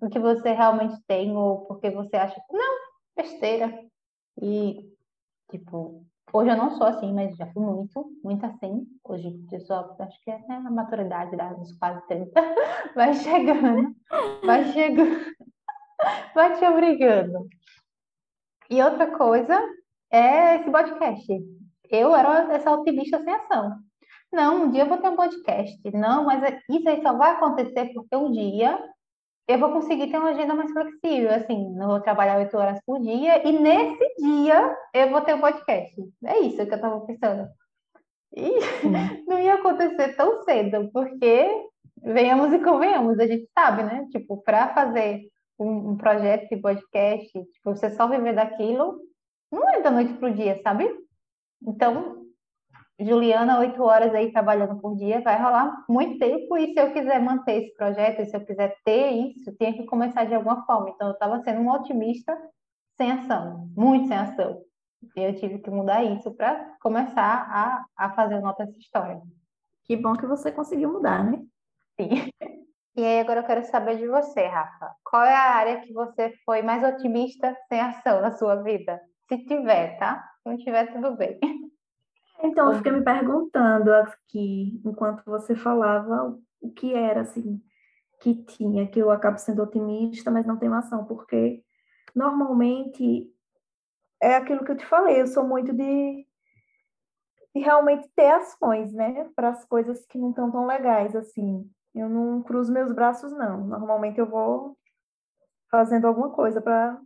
o que você realmente tem ou porque você acha que não, besteira. E, tipo, hoje eu não sou assim, mas já fui muito, muito assim. Hoje eu sou, acho que é a maturidade dos quase 30. *laughs* Vai chegando, vai chegando, *laughs* vai te obrigando. E outra coisa é esse podcast. Eu era essa otimista sem ação. Não, um dia eu vou ter um podcast. Não, mas isso aí só vai acontecer porque um dia eu vou conseguir ter uma agenda mais flexível, assim, não vou trabalhar oito horas por dia, e nesse dia eu vou ter um podcast. É isso que eu estava pensando. E *laughs* não ia acontecer tão cedo, porque venhamos e convenhamos, a gente sabe, né? Tipo, para fazer um, um, projeto de podcast, tipo, você só viver daquilo, não é da noite pro dia, sabe? Então, Juliana, oito horas aí trabalhando por dia, vai rolar muito tempo, e se eu quiser manter esse projeto, se eu quiser ter isso, tem que começar de alguma forma. Então, eu estava sendo uma otimista sem ação, muito sem ação. E eu tive que mudar isso para começar a, a fazer nota dessa história. Que bom que você conseguiu mudar, né? Sim. *laughs* E aí, agora eu quero saber de você, Rafa. Qual é a área que você foi mais otimista sem ação na sua vida? Se tiver, tá? Se não tiver, tudo bem. *laughs* Então, eu fiquei me perguntando aqui, enquanto você falava, o que era, assim, que tinha, que eu acabo sendo otimista, mas não tenho ação, porque normalmente é aquilo que eu te falei, eu sou muito de, de realmente ter ações, né, para as coisas que não estão tão legais, assim. Eu não cruzo meus braços, não. Normalmente eu vou fazendo alguma coisa para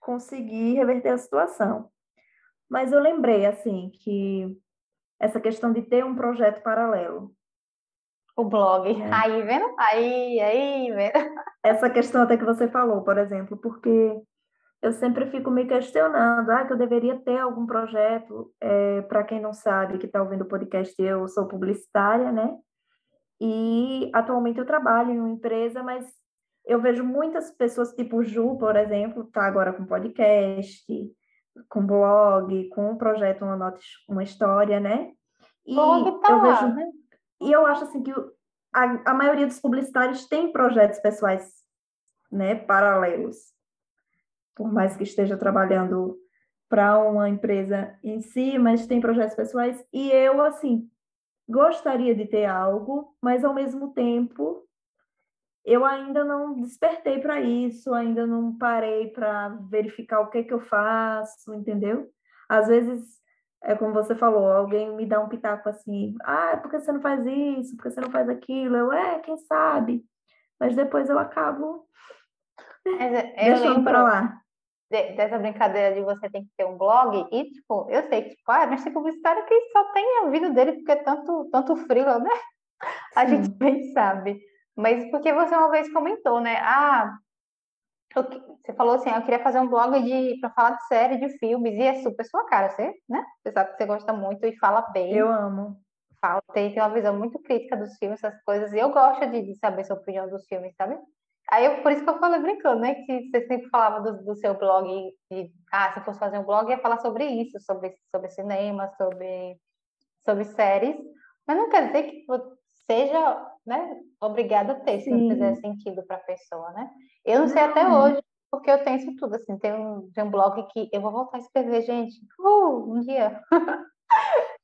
conseguir reverter a situação. Mas eu lembrei, assim, que essa questão de ter um projeto paralelo. O blog. É. Aí, vendo? Aí, aí, vendo? Essa questão até que você falou, por exemplo, porque eu sempre fico me questionando, ah, que eu deveria ter algum projeto. É, Para quem não sabe, que está ouvindo o podcast, eu sou publicitária, né? E atualmente eu trabalho em uma empresa, mas eu vejo muitas pessoas, tipo Ju, por exemplo, tá agora com podcast, com blog, com um projeto, uma nota, uma história, né? E blog tá eu lá, vejo, né? E eu acho assim que a, a maioria dos publicitários tem projetos pessoais, né, paralelos. Por mais que esteja trabalhando para uma empresa em si, mas tem projetos pessoais. E eu, assim, gostaria de ter algo, mas ao mesmo tempo eu ainda não despertei para isso, ainda não parei para verificar o que que eu faço, entendeu? Às vezes, é como você falou, alguém me dá um pitaco assim, ah, por que você não faz isso? Por que você não faz aquilo? Eu, é, quem sabe? Mas depois eu acabo é, eu deixando para lá. dessa brincadeira de você tem que ter um blog, e tipo, eu sei que, tipo, ah, mas tem publicitário que só tem a vida dele porque é tanto, tanto frio, né? *laughs* A gente bem sabe. Mas porque você uma vez comentou, né? Ah, você falou assim, ah, eu queria fazer um blog de para falar de série, de filmes, e é super sua cara, você, né? Você sabe que você gosta muito e fala bem. Eu amo. Fala, tem, tem uma visão muito crítica dos filmes, essas coisas, e eu gosto de, de saber sua opinião dos filmes, sabe? Aí eu, por isso que eu falei brincando, né? Que você sempre falava do, do seu blog, de, ah, se fosse fazer um blog, ia falar sobre isso, sobre, sobre cinema, sobre, sobre séries. Mas não quer dizer que seja né, obrigada a ter, se não fizer sentido para a pessoa, né? Eu não sei até hoje, porque eu tenho isso tudo, assim, tem um, tem um blog que eu vou voltar a escrever, gente, uh, um dia. *laughs*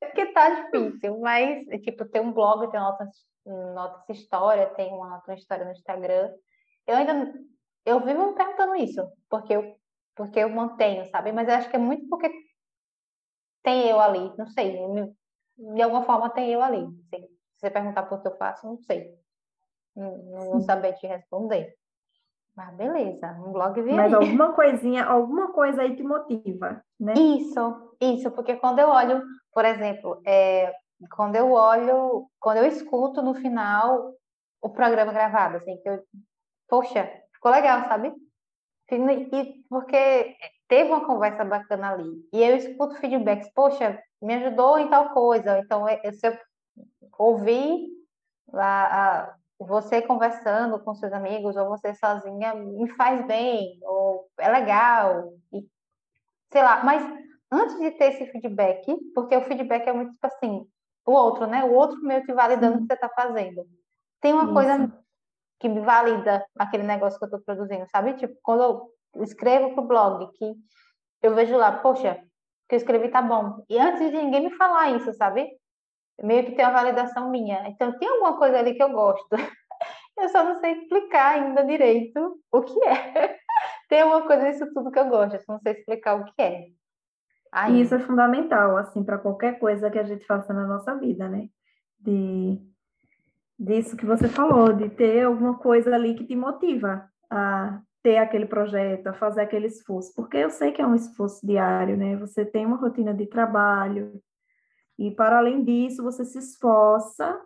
porque tá difícil, mas, tipo, tem um blog, tem notas, notas história, tem uma outra história no Instagram. Eu ainda, eu vivo me perguntando isso, porque eu, porque eu mantenho, sabe? Mas eu acho que é muito porque tem eu ali, não sei, de alguma forma tem eu ali, assim. Se você perguntar por que eu faço, não sei. Não, não vou saber te responder. Mas beleza, um blog vira. Mas alguma coisinha, alguma coisa aí te motiva, né? Isso, isso, porque quando eu olho, por exemplo, é, quando eu olho, quando eu escuto no final o programa gravado, assim, que eu, poxa, ficou legal, sabe? E porque teve uma conversa bacana ali. E eu escuto feedbacks, poxa, me ajudou em tal coisa. Então, se eu ouvir a, a, você conversando com seus amigos ou você sozinha me faz bem, ou é legal, e, sei lá, mas antes de ter esse feedback, porque o feedback é muito tipo assim, o outro, né? O outro meio que validando o que você está fazendo. Tem uma Isso. coisa que me valida aquele negócio que eu estou produzindo, sabe? Tipo, quando eu escrevo pro blog, que eu vejo lá, poxa, que eu escrevi tá bom. E antes de ninguém me falar isso, sabe? Meio que tem uma validação minha. Então, tem alguma coisa ali que eu gosto. *laughs* Eu só não sei explicar ainda direito o que é. *laughs* Tem alguma coisa disso tudo que eu gosto, eu só não sei explicar o que é. E isso é fundamental, assim, para qualquer coisa que a gente faça na nossa vida, né? De disso que você falou, de ter alguma coisa ali que te motiva a ter aquele projeto, a fazer aquele esforço, porque eu sei que é um esforço diário, né? Você tem uma rotina de trabalho, e, para além disso, você se esforça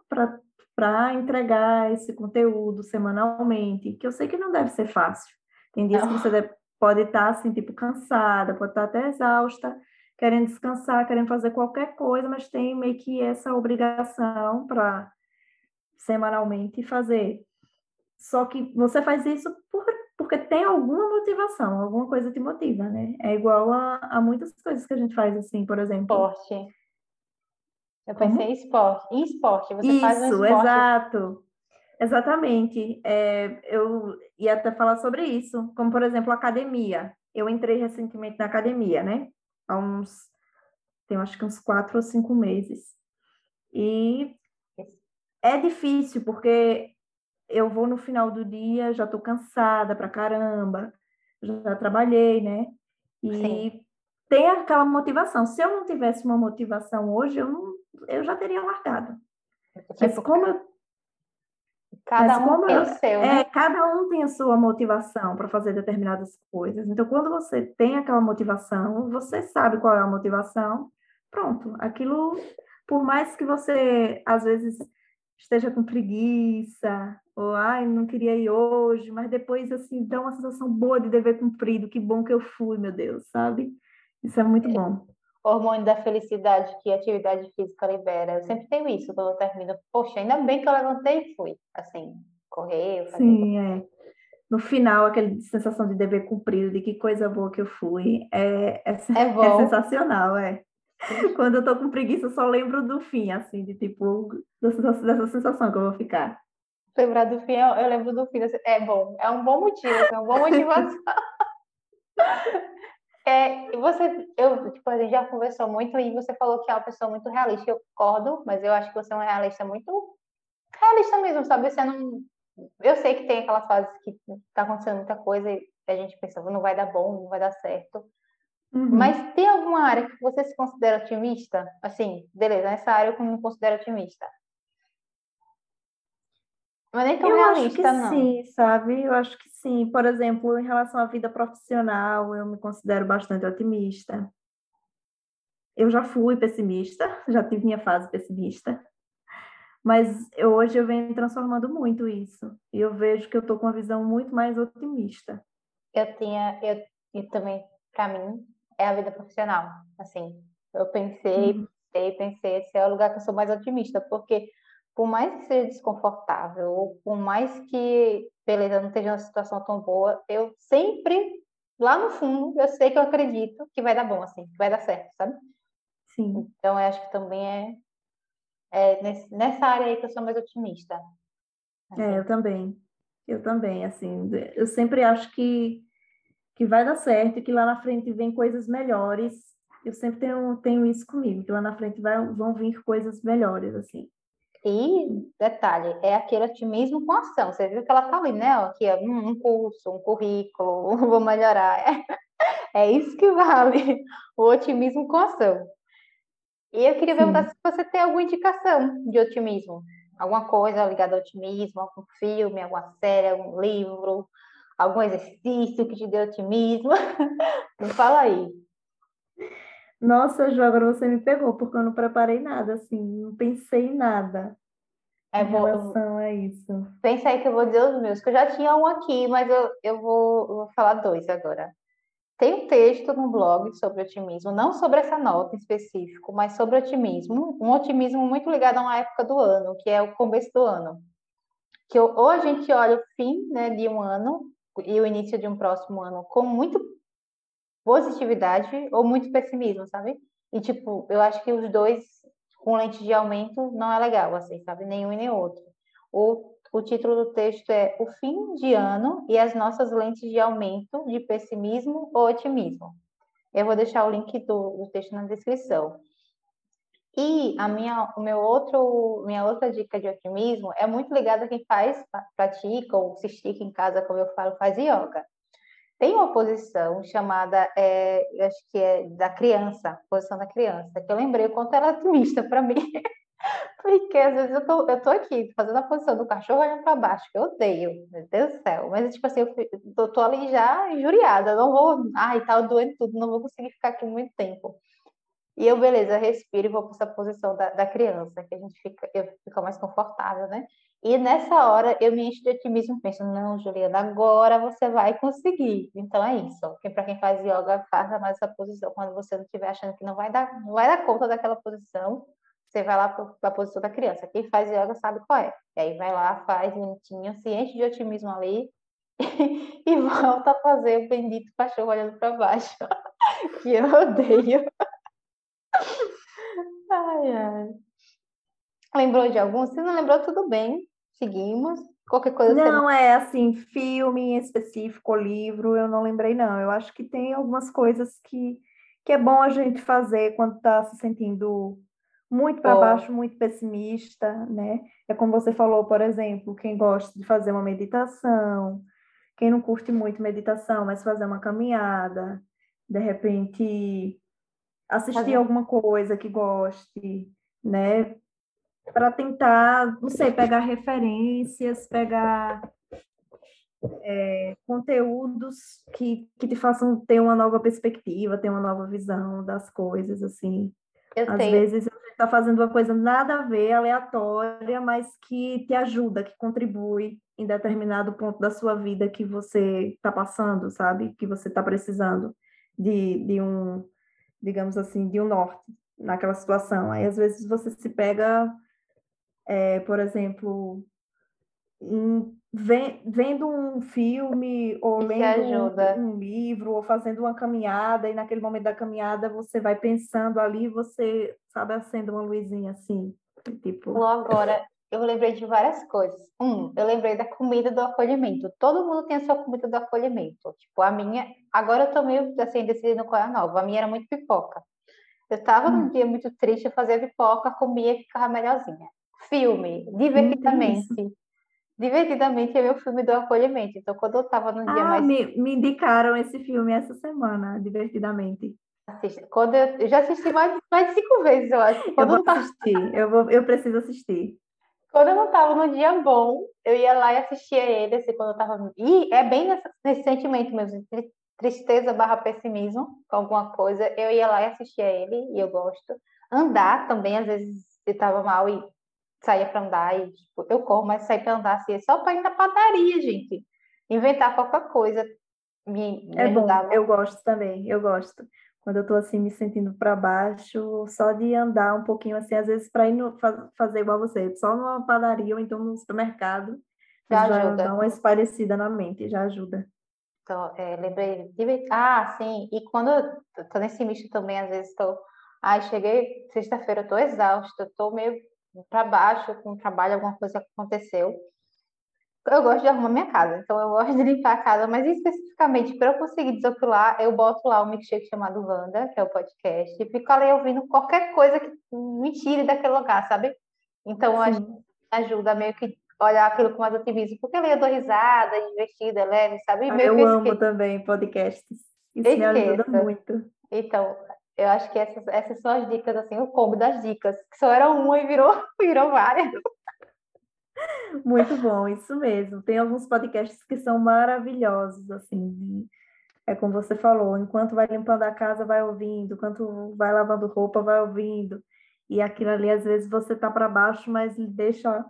para entregar esse conteúdo semanalmente, que eu sei que não deve ser fácil. Tem dias não. que você deve, pode estar, assim, tipo, cansada, pode estar até exausta, querendo descansar, querendo fazer qualquer coisa, mas tem meio que essa obrigação para semanalmente fazer. Só que você faz isso por, porque tem alguma motivação, alguma coisa te motiva, né? É igual a, a muitas coisas que a gente faz, assim, por exemplo. Esporte. Eu pensei em esporte. Em esporte, você Isso, faz um esporte. exato. Exatamente. É, eu ia até falar sobre isso, como por exemplo academia. Eu entrei recentemente na academia, né? Há uns, tem acho que uns quatro ou cinco meses. E é difícil porque eu vou no final do dia, já estou cansada pra caramba, já trabalhei, né? E Sim. tem aquela motivação. Se eu não tivesse uma motivação hoje, eu não eu já teria largado. Tipo, mas como eu, cada um como tem o seu, né? É, cada um tem a sua motivação para fazer determinadas coisas. Então, quando você tem aquela motivação, você sabe qual é a motivação, pronto. Aquilo, por mais que você às vezes esteja com preguiça, ou ai, não queria ir hoje, mas depois assim dá uma sensação boa de dever cumprido, que bom que eu fui, meu Deus, sabe? Isso é muito é. bom hormônio da felicidade que a atividade física libera. Eu sempre tenho isso quando eu termino. Poxa, ainda bem que eu levantei e fui. Assim, correr. Fazer Sim, é. No final, aquela sensação de dever cumprido, de que coisa boa que eu fui, é, é, é, é sensacional, é. *laughs* Quando eu tô com preguiça, eu só lembro do fim, assim, de tipo, dessa, dessa sensação que eu vou ficar. Lembrar do fim, eu, eu lembro do fim. É bom, é um bom motivo, é uma boa motivação. *laughs* É, você, eu, tipo, a gente já conversou muito e você falou que é uma pessoa muito realista. Eu concordo, mas eu acho que você é uma realista muito realista mesmo, sabe? Você não. Eu sei que tem aquelas fases que tá acontecendo muita coisa e a gente pensa, não vai dar bom, não vai dar certo. Uhum. Mas tem alguma área que você se considera otimista? Assim, beleza, nessa área eu me considero otimista. Mas nem tão eu realista, acho que não. Sim, sabe? Eu acho que sim. Por exemplo, em relação à vida profissional, eu me considero bastante otimista. Eu já fui pessimista, *laughs* já tive minha fase pessimista. Mas eu, hoje eu venho transformando muito isso. E eu vejo que eu estou com uma visão muito mais otimista. Eu tinha, eu, e também, para mim, é a vida profissional. Assim, eu pensei, uhum. pensei, pensei, esse é o lugar que eu sou mais otimista, porque por mais que seja desconfortável, ou por mais que, beleza, não esteja uma situação tão boa, eu sempre, lá no fundo, eu sei que eu acredito que vai dar bom, assim, que vai dar certo, sabe? Sim. Então, eu acho que também é, é nesse, nessa área aí que eu sou mais otimista. Assim. É, eu também. Eu também, assim, eu sempre acho que, que vai dar certo e que lá na frente vem coisas melhores. Eu sempre tenho, tenho isso comigo, que lá na frente vai, vão vir coisas melhores, assim. E, detalhe, é aquele otimismo com ação. Você viu que ela tá ali, né? Aqui, um curso, um currículo, *laughs* vou melhorar. É, é isso que vale, *laughs* o otimismo com ação. E eu queria perguntar se você tem alguma indicação de otimismo. Alguma coisa ligada ao otimismo, algum filme, alguma série, algum livro, algum exercício que te dê otimismo. *laughs* Me fala aí. Nossa, Ju, agora você me pegou, porque eu não preparei nada, assim, não pensei em nada é, em vou, relação a isso. Pensa aí que eu vou dizer os meus, que eu já tinha um aqui, mas eu, eu vou, vou falar dois agora. Tem um texto no blog sobre otimismo, não sobre essa nota em específico, mas sobre otimismo, um otimismo muito ligado a uma época do ano, que é o começo do ano. Que ou a gente olha o fim né, de um ano e o início de um próximo ano com muito positividade ou muito pessimismo, sabe? E, tipo, eu acho que os dois com lente de aumento não é legal, assim, sabe? Nenhum e nem outro. O, o título do texto é O Fim de Ano e as Nossas Lentes de Aumento de Pessimismo ou Otimismo. Eu vou deixar o link do, do texto na descrição. E a minha, o meu outro, minha outra dica de otimismo é muito ligada a quem faz, pratica ou se estica em casa, como eu falo, faz yoga. Tem uma posição chamada, é, acho que é da criança, posição da criança, que eu lembrei o quanto ela é otimista para mim. *laughs* Porque às vezes eu tô, eu tô aqui fazendo a posição do cachorro olhando para baixo, que eu odeio, meu Deus do céu. Mas, tipo assim, eu, eu tô ali já injuriada, não vou, ai, tá doendo tudo, não vou conseguir ficar aqui muito tempo. E eu, beleza, respiro e vou para essa posição da, da criança, que a gente fica, eu fico mais confortável, né? E nessa hora eu me encho de otimismo, penso, não, Juliana, agora você vai conseguir. Então é isso. Para quem faz yoga, faça mais essa posição. Quando você não estiver achando que não vai dar, não vai dar conta daquela posição, você vai lá para a posição da criança. Quem faz yoga sabe qual é. E aí vai lá, faz bonitinho, se enche de otimismo ali *laughs* e volta a fazer o bendito cachorro olhando para baixo, *laughs* que eu odeio. Ai, ai. Lembrou de algum? Se não lembrou, tudo bem seguimos. Qualquer coisa. Não, você... é assim, filme específico, livro, eu não lembrei, não. Eu acho que tem algumas coisas que, que é bom a gente fazer quando está se sentindo muito para baixo, muito pessimista, né? É como você falou, por exemplo, quem gosta de fazer uma meditação, quem não curte muito meditação, mas fazer uma caminhada, de repente assistir alguma coisa que goste, né? para tentar, não sei, pegar referências, pegar é, conteúdos que, que te façam ter uma nova perspectiva, ter uma nova visão das coisas, assim. Eu Às tenho. vezes você está fazendo uma coisa nada a ver, aleatória, mas que te ajuda, que contribui em determinado ponto da sua vida que você está passando, sabe? Que você está precisando de, de um, digamos assim, de um norte naquela situação. Aí, às vezes, você se pega é, por exemplo, em, vendo um filme ou Isso lendo um, um, livro ou fazendo uma caminhada e naquele momento da caminhada você vai pensando ali você sabe acende uma luzinha assim tipo agora eu lembrei de várias coisas um eu lembrei da comida do acolhimento todo mundo tem a sua comida do acolhimento tipo a minha agora eu tô meio assim decidindo qual é a nova a minha era muito pipoca eu hum. num dia muito triste, eu fazia pipoca, comia e ficava melhorzinha. Filme, divertidamente. Divertidamente é meu filme do acolhimento. Então, quando eu estava no dia ah, mais. Me, me indicaram esse filme essa semana, divertidamente. Assista. Quando eu, eu já assisti mais, mais de cinco vezes, eu acho. Quando eu vou tava... assistir, eu, vou, eu preciso assistir. Quando eu não estava no dia bom, eu ia lá e assistia ele, assim, quando eu estava. E é bem nesse, nesse sentimento mesmo, de tristeza barra pessimismo com alguma coisa, eu ia lá e assistia ele, e eu gosto. Andar também, às vezes, eu estava mal e saía para andar e tipo, eu corro, mas sair para andar assim, é só para ir na padaria, gente. Inventar qualquer coisa me, me é ajudava. bom, eu gosto também, eu gosto. Quando eu tô assim me sentindo para baixo, só de andar um pouquinho assim, às vezes para ir no, fazer igual você, só numa padaria ou então no supermercado, já, já ajuda. dá uma esparecida na mente, já ajuda. Então, é, lembrei de... Ah, sim, e quando eu tô nesse misto também, às vezes estou... Ai, cheguei sexta-feira, eu tô exausta, tô meio para baixo com o trabalho, alguma coisa aconteceu. Eu gosto de arrumar minha casa, então eu gosto de limpar a casa, mas especificamente para eu conseguir desopilar, eu boto lá um milkshake chamado Wanda, que é o podcast, e fico ali ouvindo qualquer coisa que me tire daquele lugar, sabe? Então, ajuda meio que olhar aquilo com mais otimismo, porque ali eu dou risada, divertida, leve, sabe? Ah, eu amo também podcasts. Isso Esqueça. me ajuda muito. Então, eu acho que essas, essas são as dicas, assim, o combo das dicas, que só era uma e virou, *laughs* virou várias. Muito bom, isso mesmo. Tem alguns podcasts que são maravilhosos, assim, é como você falou, enquanto vai limpando a casa, vai ouvindo, enquanto vai lavando roupa, vai ouvindo. E aquilo ali, às vezes, você tá para baixo, mas deixa.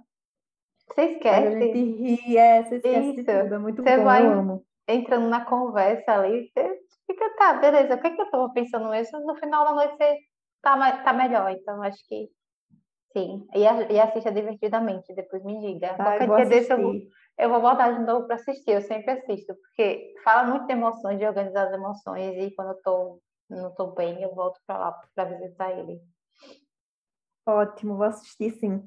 Você esquece. A gente ri, é, você esquece Isso. de tudo. É muito você bom, vai eu amo. Entrando na conversa ali, você fica, tá, beleza, o que, é que eu tô pensando mesmo? No final da noite você tá, tá melhor. Então, acho que Sim, e, e assista divertidamente, depois me diga. Ai, Qualquer dia desse eu vou, eu vou voltar de novo para assistir, eu sempre assisto, porque fala muito de emoções, de organizar as emoções, e quando eu tô, não estou bem, eu volto para lá para visitar ele. Ótimo, vou assistir sim.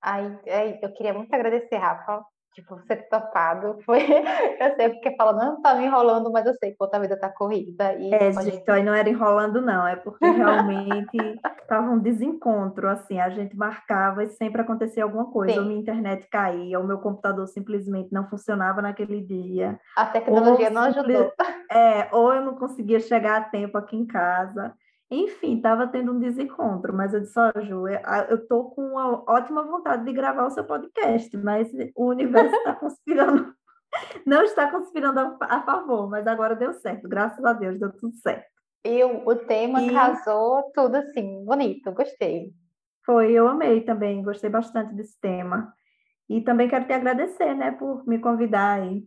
Ai, eu queria muito agradecer, Rafa, tipo, ter topado. Foi, *laughs* eu sei porque fala, não tá me enrolando, mas eu sei que a vida tá corrida. E é, gente, gente, não era enrolando, não, é porque realmente *laughs* tava um desencontro, assim, a gente marcava e sempre acontecia alguma coisa, Sim. ou minha internet caía, ou meu computador simplesmente não funcionava naquele dia. A tecnologia não ajudou. É, ou eu não conseguia chegar a tempo aqui em casa. Enfim, estava tendo um desencontro, mas eu disse, ó, oh, Ju, eu estou com uma ótima vontade de gravar o seu podcast, mas o universo está conspirando, *laughs* não está conspirando a, a, favor, mas agora deu certo, graças a Deus, deu tudo certo. E o, o tema e... casou tudo assim, bonito, gostei. Foi, eu amei também, gostei bastante desse tema. E também quero te agradecer, né, por me convidar aí.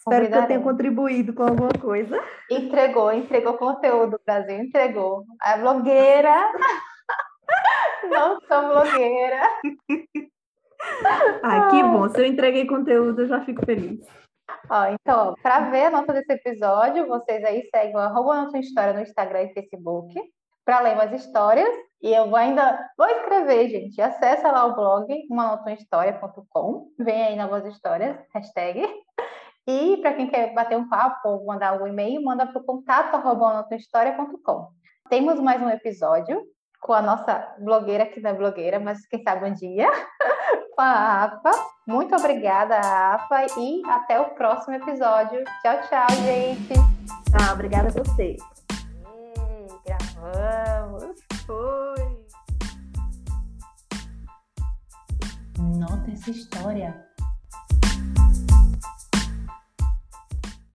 Espero que eu tenha contribuído com alguma coisa. Entregou, entregou conteúdo, Brasil, entregou. A blogueira. *laughs* Não sou blogueira. Ah, que bom. Se eu entreguei conteúdo, eu já fico feliz. Ó, então, para ver a nota desse episódio, vocês aí seguem o arroba nossa história no Instagram e Facebook para ler mais histórias. E eu vou ainda vou escrever, gente. Acessa lá o blog, umanotahistoria.com. Vem aí novas histórias, hashtag. E para quem quer bater um papo ou mandar um e-mail, manda para o contato Temos mais um episódio com a nossa blogueira, que não é blogueira, mas quem sabe um dia, *laughs* com a APA. Muito obrigada, APA, e até o próximo episódio. Tchau, tchau, gente. Tchau, obrigada a você. gravamos. Foi. Nota essa história.